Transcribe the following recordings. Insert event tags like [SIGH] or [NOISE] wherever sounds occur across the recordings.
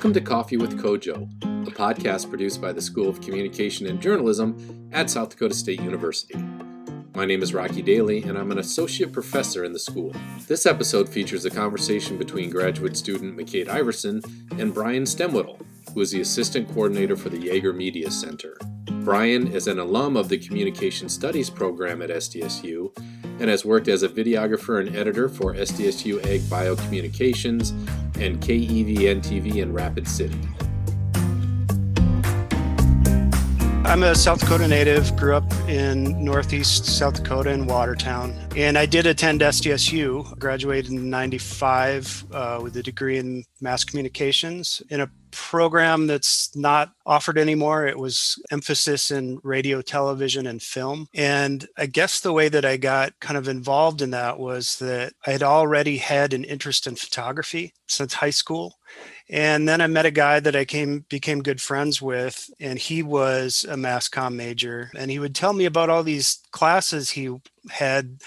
Welcome to Coffee with COJO, a podcast produced by the School of Communication and Journalism at South Dakota State University. My name is Rocky Daly, and I'm an associate professor in the school. This episode features a conversation between graduate student McCade Iverson and Brian Stemwittle, who is the assistant coordinator for the Yeager Media Center. Brian is an alum of the Communication Studies program at SDSU and has worked as a videographer and editor for SDSU Ag Biocommunications and KEVN TV in Rapid City. I'm a South Dakota native, grew up in Northeast South Dakota in Watertown, and I did attend SDSU, graduated in 95 uh, with a degree in mass communications in a program that's not offered anymore. It was emphasis in radio, television, and film. And I guess the way that I got kind of involved in that was that I had already had an interest in photography since high school. And then I met a guy that I came became good friends with, and he was a mass comm major. And he would tell me about all these classes he had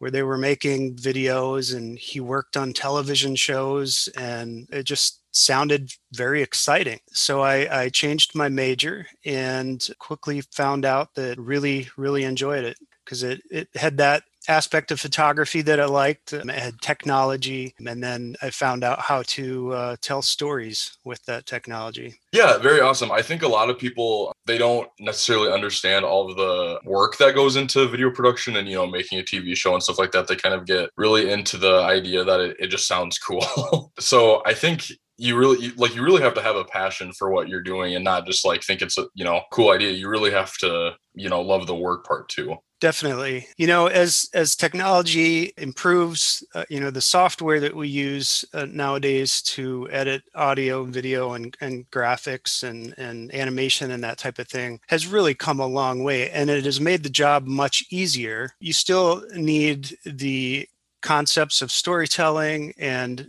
where they were making videos and he worked on television shows and it just sounded very exciting. So I, I, changed my major and quickly found out that really, really enjoyed it because it, it had that aspect of photography that I liked. Um, it had technology, and then I found out how to uh, tell stories with that technology. Yeah, very awesome. I think a lot of people they don't necessarily understand all of the work that goes into video production and you know making a TV show and stuff like that. They kind of get really into the idea that it, it just sounds cool. [LAUGHS] so I think you really you, like you really have to have a passion for what you're doing and not just like think it's a you know cool idea. You really have to you know love the work part too. Definitely. You know as as technology improves uh, you know the software that we use uh, nowadays to edit audio video and, and graphics and and animation and that type of thing has really come a long way and it has made the job much easier. You still need the concepts of storytelling and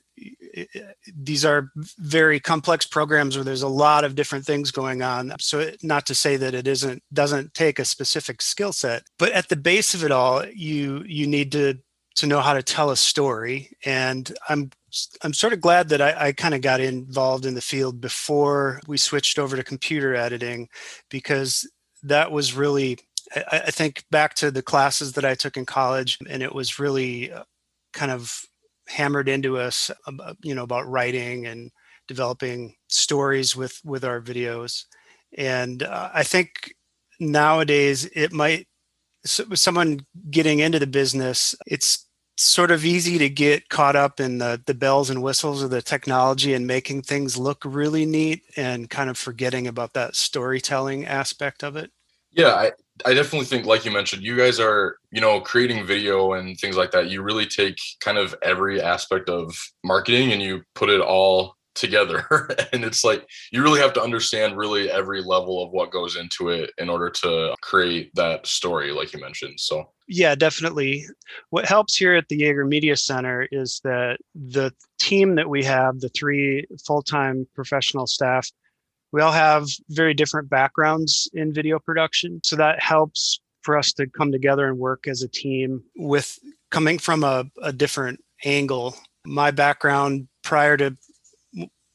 these are very complex programs where there's a lot of different things going on. So not to say that it isn't doesn't take a specific skill set but at the base of it all you you need to to know how to tell a story. And i'm i'm sort of glad that i, I kind of got involved in the field before we switched over to computer editing because that was really I, I think back to the classes that i took in college and it was really uh, kind of hammered into us, you know, about writing and developing stories with with our videos. And uh, I think nowadays it might someone getting into the business, it's sort of easy to get caught up in the the bells and whistles of the technology and making things look really neat and kind of forgetting about that storytelling aspect of it. Yeah, I, I definitely think, like you mentioned, you guys are, you know, creating video and things like that. You really take kind of every aspect of marketing and you put it all together. [LAUGHS] and it's like you really have to understand really every level of what goes into it in order to create that story, like you mentioned. So, yeah, definitely. What helps here at the Yeager Media Center is that the team that we have, the three full time professional staff, we all have very different backgrounds in video production. So that helps for us to come together and work as a team with coming from a, a different angle. My background prior to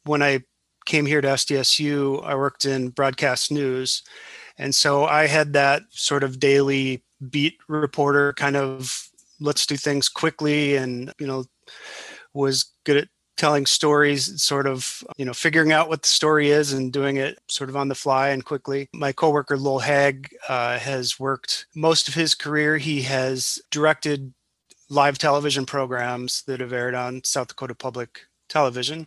when I came here to SDSU, I worked in broadcast news. And so I had that sort of daily beat reporter kind of let's do things quickly and, you know, was good at telling stories, sort of, you know, figuring out what the story is and doing it sort of on the fly and quickly. My coworker Lowell Hag uh, has worked most of his career. He has directed live television programs that have aired on South Dakota Public Television.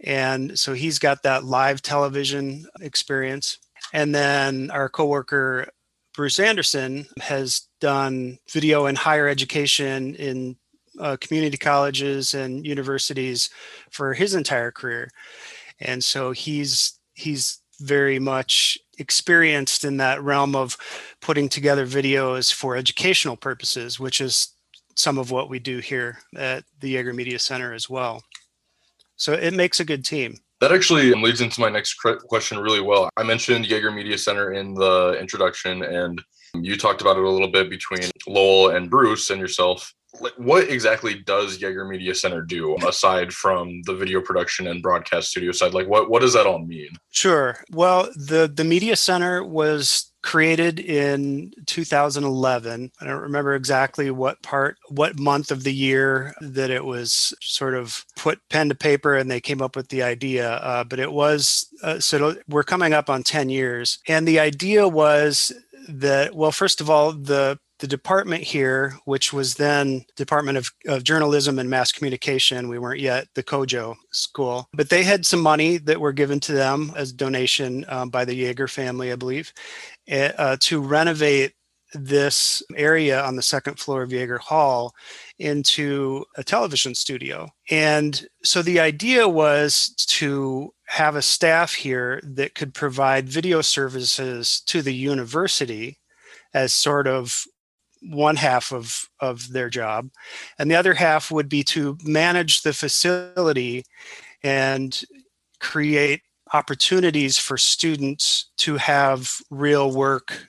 And so he's got that live television experience. And then our coworker Bruce Anderson has done video in higher education in uh, community colleges and universities for his entire career, and so he's he's very much experienced in that realm of putting together videos for educational purposes, which is some of what we do here at the Yeager Media Center as well. So it makes a good team. That actually leads into my next question really well. I mentioned Yeager Media Center in the introduction, and you talked about it a little bit between Lowell and Bruce and yourself what exactly does Yeager Media Center do aside from the video production and broadcast studio side? Like what what does that all mean? Sure. Well, the the media center was created in 2011. I don't remember exactly what part, what month of the year that it was sort of put pen to paper and they came up with the idea. Uh, but it was, uh, so we're coming up on 10 years. And the idea was that, well, first of all, the the department here, which was then Department of, of, Journalism and Mass Communication, we weren't yet the COJO school, but they had some money that were given to them as donation um, by the Yeager family, I believe, eh, uh, to renovate this area on the second floor of Yeager Hall into a television studio. And so the idea was to have a staff here that could provide video services to the university as sort of one half of of their job and the other half would be to manage the facility and create opportunities for students to have real work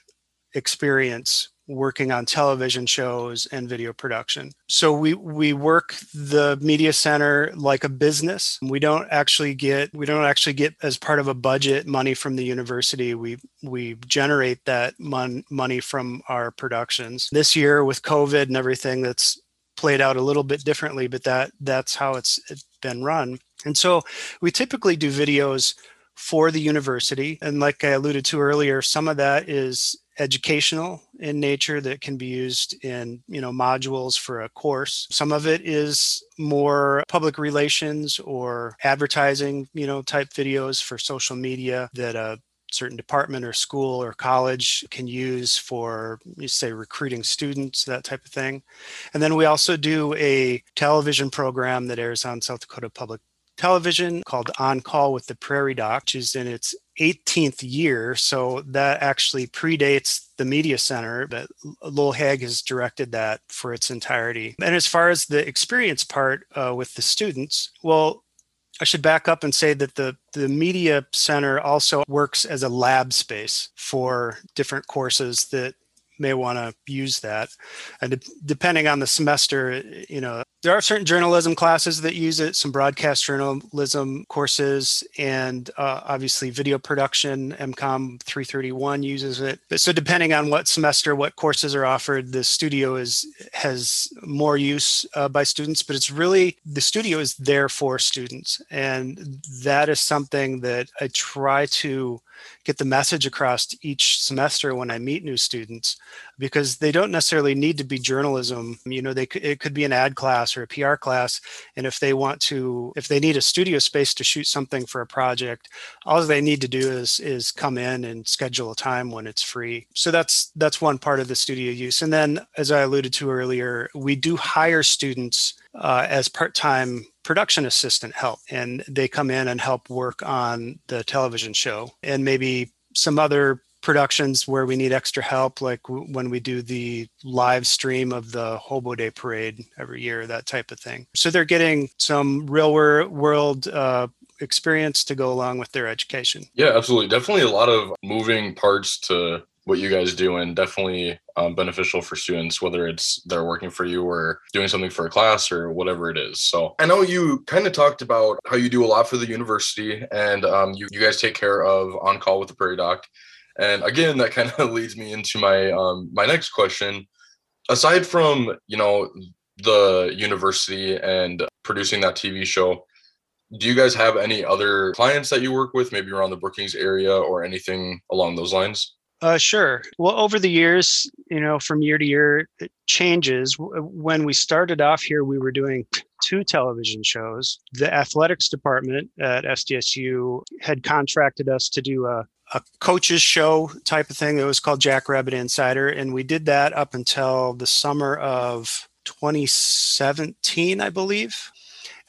experience working on television shows and video production. So we we work the media center like a business. We don't actually get we don't actually get as part of a budget money from the university. We we generate that mon- money from our productions. This year with COVID and everything that's played out a little bit differently, but that that's how it's, it's been run. And so we typically do videos for the university and like I alluded to earlier, some of that is educational in nature that can be used in you know modules for a course. Some of it is more public relations or advertising you know type videos for social media that a certain department or school or college can use for you say recruiting students that type of thing. And then we also do a television program that airs on south dakota public television called On Call with the Prairie Doc, which is in its 18th year. So that actually predates the Media Center, but Lowell Haig has directed that for its entirety. And as far as the experience part uh, with the students, well, I should back up and say that the, the Media Center also works as a lab space for different courses that may want to use that. And de- depending on the semester, you know, there are certain journalism classes that use it, some broadcast journalism courses, and uh, obviously video production. MCOM 331 uses it. But so depending on what semester, what courses are offered, the studio is has more use uh, by students. But it's really the studio is there for students, and that is something that I try to get the message across each semester when I meet new students because they don't necessarily need to be journalism. You know, they could, it could be an ad class or a PR class. And if they want to, if they need a studio space to shoot something for a project, all they need to do is, is come in and schedule a time when it's free. So that's, that's one part of the studio use. And then as I alluded to earlier, we do hire students uh, as part-time production assistant help and they come in and help work on the television show and maybe some other productions where we need extra help like w- when we do the live stream of the hobo day parade every year that type of thing. So they're getting some real world uh, experience to go along with their education. Yeah absolutely. Definitely a lot of moving parts to what you guys do and definitely um, beneficial for students whether it's they're working for you or doing something for a class or whatever it is. So i know you kind of talked about how you do a lot for the university and um, you, you guys take care of on call with the prairie doc and again that kind of [LAUGHS] leads me into my um, my next question aside from you know the university and producing that tv show do you guys have any other clients that you work with maybe around the brookings area or anything along those lines uh, sure. Well, over the years, you know, from year to year, it changes. When we started off here, we were doing two television shows. The athletics department at SDSU had contracted us to do a, a coaches show type of thing It was called Jackrabbit Insider. And we did that up until the summer of 2017, I believe.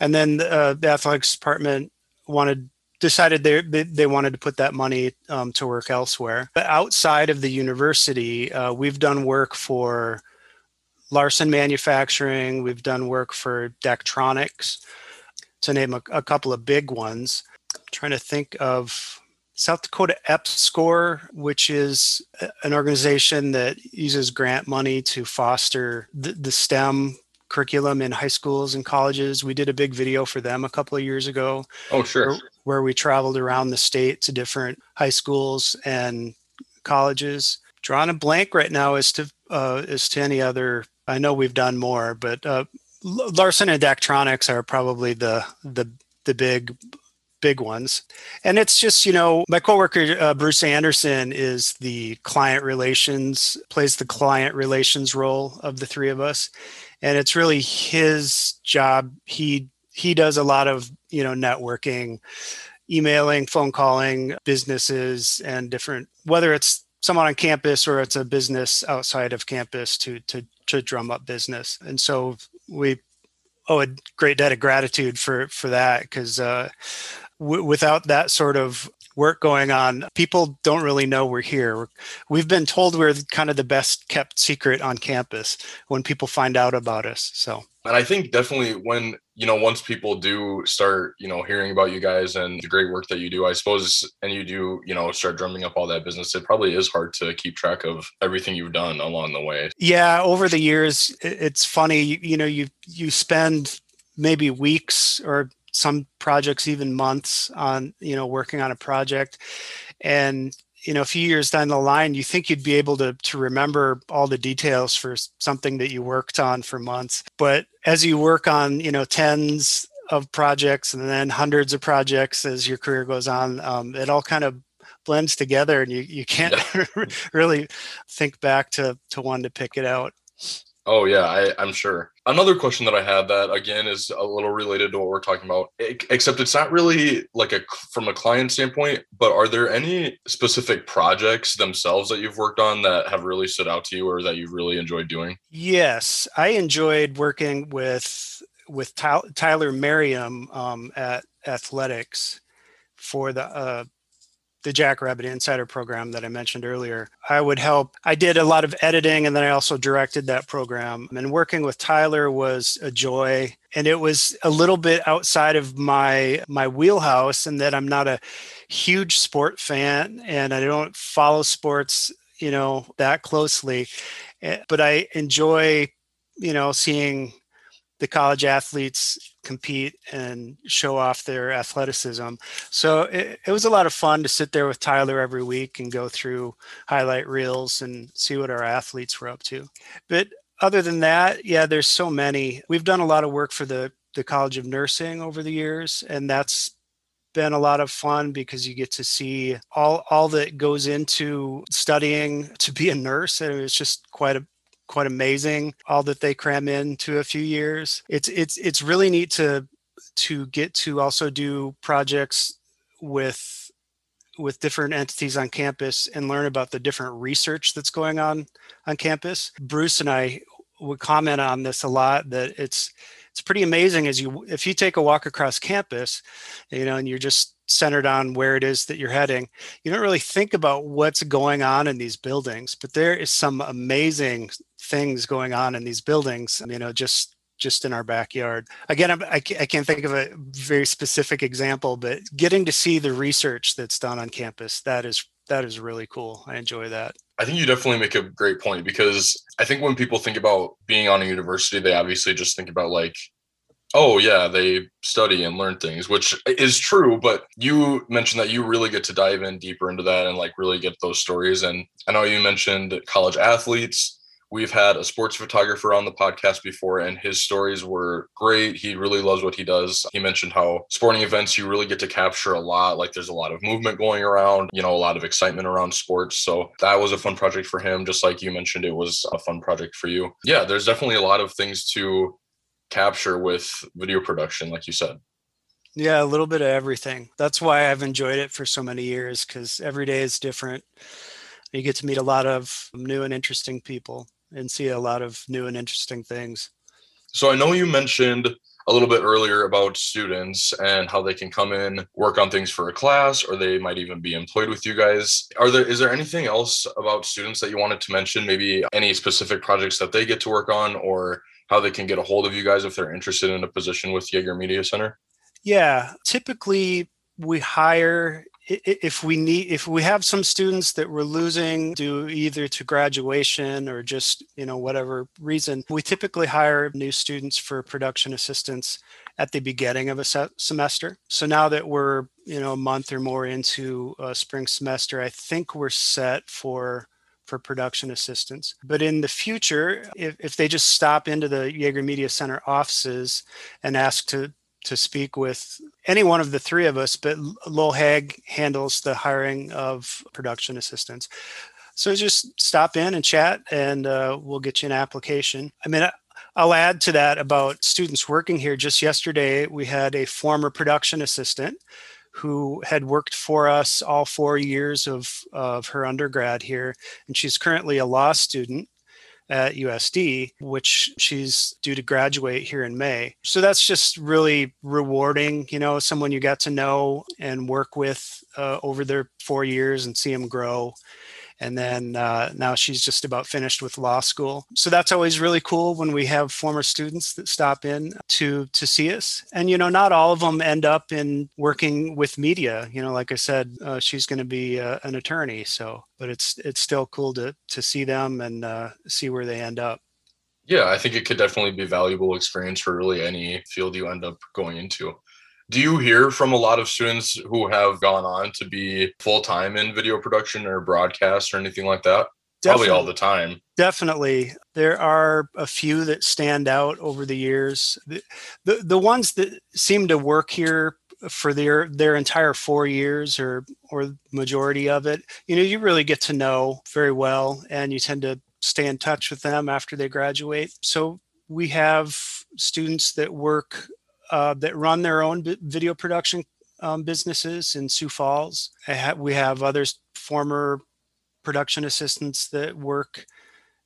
And then uh, the athletics department wanted decided they, they wanted to put that money um, to work elsewhere. But outside of the university, uh, we've done work for Larson Manufacturing, we've done work for Daktronics, to name a, a couple of big ones. I'm trying to think of South Dakota EPSCoR, which is an organization that uses grant money to foster the, the STEM curriculum in high schools and colleges. We did a big video for them a couple of years ago. Oh, sure. Where, where we traveled around the state to different high schools and colleges. Drawing a blank right now as to uh, as to any other. I know we've done more, but uh, Larson and Daktronics are probably the the the big big ones. And it's just, you know, my coworker uh, Bruce Anderson is the client relations, plays the client relations role of the three of us. And it's really his job. He he does a lot of, you know, networking, emailing, phone calling businesses and different whether it's someone on campus or it's a business outside of campus to to to drum up business. And so we owe a great debt of gratitude for for that because uh, w- without that sort of work going on, people don't really know we're here. We've been told we're kind of the best kept secret on campus when people find out about us. So, and I think definitely when, you know, once people do start, you know, hearing about you guys and the great work that you do, I suppose, and you do, you know, start drumming up all that business, it probably is hard to keep track of everything you've done along the way. Yeah. Over the years, it's funny, you know, you, you spend maybe weeks or some projects even months on you know working on a project and you know a few years down the line you think you'd be able to to remember all the details for something that you worked on for months but as you work on you know tens of projects and then hundreds of projects as your career goes on um, it all kind of blends together and you, you can't yeah. [LAUGHS] really think back to to one to pick it out Oh yeah, I, I'm sure. Another question that I had that again is a little related to what we're talking about, except it's not really like a from a client standpoint. But are there any specific projects themselves that you've worked on that have really stood out to you, or that you've really enjoyed doing? Yes, I enjoyed working with with Tyler Merriam um, at Athletics for the uh, the Jackrabbit Insider program that I mentioned earlier. I would help. I did a lot of editing and then I also directed that program. And working with Tyler was a joy. And it was a little bit outside of my my wheelhouse and that I'm not a huge sport fan and I don't follow sports, you know, that closely. Eh, but I enjoy, you know, seeing the college athletes compete and show off their athleticism. So it, it, was a lot of fun to sit there with Tyler every week and go through highlight reels and see what our athletes were up to. But other than that, yeah, there's so many. We've done a lot of work for the the College of Nursing over the years, and that's been a lot of fun because you get to see all all that goes into studying to be a nurse and it's just quite a quite amazing all that they cram into a few years. It's it's it's really neat to to get to also do projects with with different entities on campus and learn about the different research that's going on on campus. Bruce and i would comment on this a lot that it's it's pretty amazing as you if you take a walk across campus you know and you're just centered on where it is that you're heading you don't really think about what's going on in these buildings but there is some amazing things going on in these buildings you know just just in our backyard. Again I, I can't think of a very specific example but getting to see the research that's done on campus that is that is really cool. I enjoy that. I think you definitely make a great point because i think when people think about being on a university they obviously just think about like oh yeah they study and learn things which is true but you mentioned that you really get to dive in deeper into that and like really get those stories. And i know you mentioned college athletes we've had a sports photographer on the podcast before and his stories were great. He really loves what he does. He mentioned how sporting events you really get to capture a lot. Like there's a lot of movement going around you know a lot of excitement around sports. So that was a fun project for him. Just like you mentioned it was a fun project for you. Yeah there's definitely a lot of things to capture with video production, like you said. Yeah, a little bit of everything. That's why I've enjoyed it for so many years because every day is different. You get to meet a lot of new and interesting people and see a lot of new and interesting things. So I know you mentioned a little bit earlier about students and how they can come in, work on things for a class, or they might even be employed with you guys. Are there is there anything else about students that you wanted to mention? Maybe any specific projects that they get to work on or how they can get a hold of you guys if they're interested in a position with Yeager Media Center? Yeah, typically we hire if we need if we have some students that we're losing due either to graduation or just you know whatever reason we typically hire new students for production assistants at the beginning of a se- semester so now that we're you know a month or more into a spring semester i think we're set for for production assistants. But in the future, if, if they just stop into the Yeager Media Center offices and ask to to speak with any one of the three of us, but Lowell Hag handles the hiring of production assistants. So just stop in and chat, and uh, we'll get you an application. I mean, I'll add to that about students working here. Just yesterday, we had a former production assistant who had worked for us all four years of, of her undergrad here, and she's currently a law student at USD, which she's due to graduate here in May. So that's just really rewarding, you know, someone you got to know and work with uh, over their four years and see them grow and then uh, now she's just about finished with law school. So that's always really cool when we have former students that stop in to to see us. And you know not all of them end up in working with media. You know like i said uh, she's going to be uh, an attorney. So but it's it's still cool to to see them and uh, see where they end up. Yeah i think it could definitely be valuable experience for really any field you end up going into do you hear from a lot of students who have gone on to be full time in video production or broadcast or anything like that? Definitely, Probably all the time. Definitely. There are a few that stand out over the years. The, the, the ones that seem to work here for their their entire four years or or majority of it, you know, you really get to know very well and you tend to stay in touch with them after they graduate. So we have students that work uh, that run their own video production um, businesses in Sioux Falls. we have others, former production assistants that work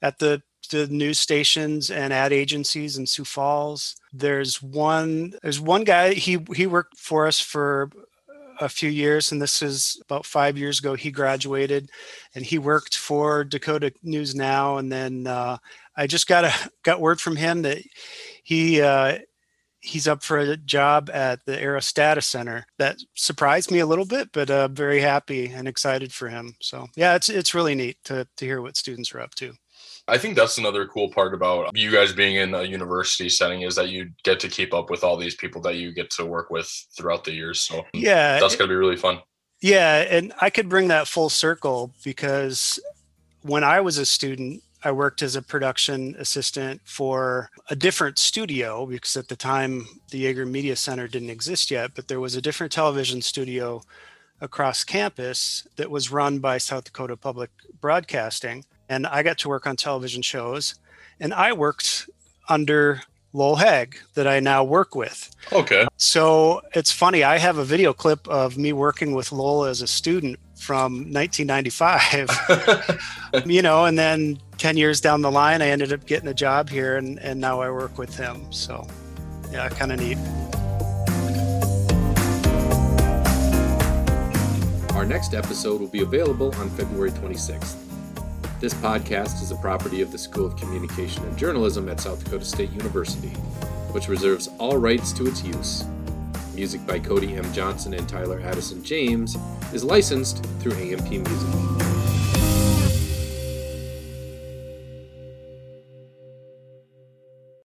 at the the news stations and ad agencies in Sioux Falls. There's one there's one guy he he worked for us for a few years and this is about 5 years ago he graduated and he worked for Dakota News Now and then uh, I just got a got word from him that he uh, he's up for a job at the EROS Data Center. That surprised me a little bit, but uh, very happy and excited for him. So yeah, it's it's really neat to to hear what students are up to. I think that's another cool part about you guys being in a university setting is that you get to keep up with all these people that you get to work with throughout the years. So yeah, that's gonna be really fun. Yeah, and I could bring that full circle because when I was a student, I worked as a production assistant for a different studio because at the time the Yeager Media Center didn't exist yet, but there was a different television studio across campus that was run by South Dakota Public Broadcasting. And I got to work on television shows. And I worked under Lowell Hag that I now work with. Okay. So it's funny. I have a video clip of me working with Lowell as a student from 1995 [LAUGHS] you know and then 10 years down the line i ended up getting a job here and, and now i work with him so yeah kind of neat our next episode will be available on february 26th this podcast is a property of the school of communication and journalism at south dakota state university which reserves all rights to its use Music by Cody M. Johnson and Tyler Addison James is licensed through AMP Music.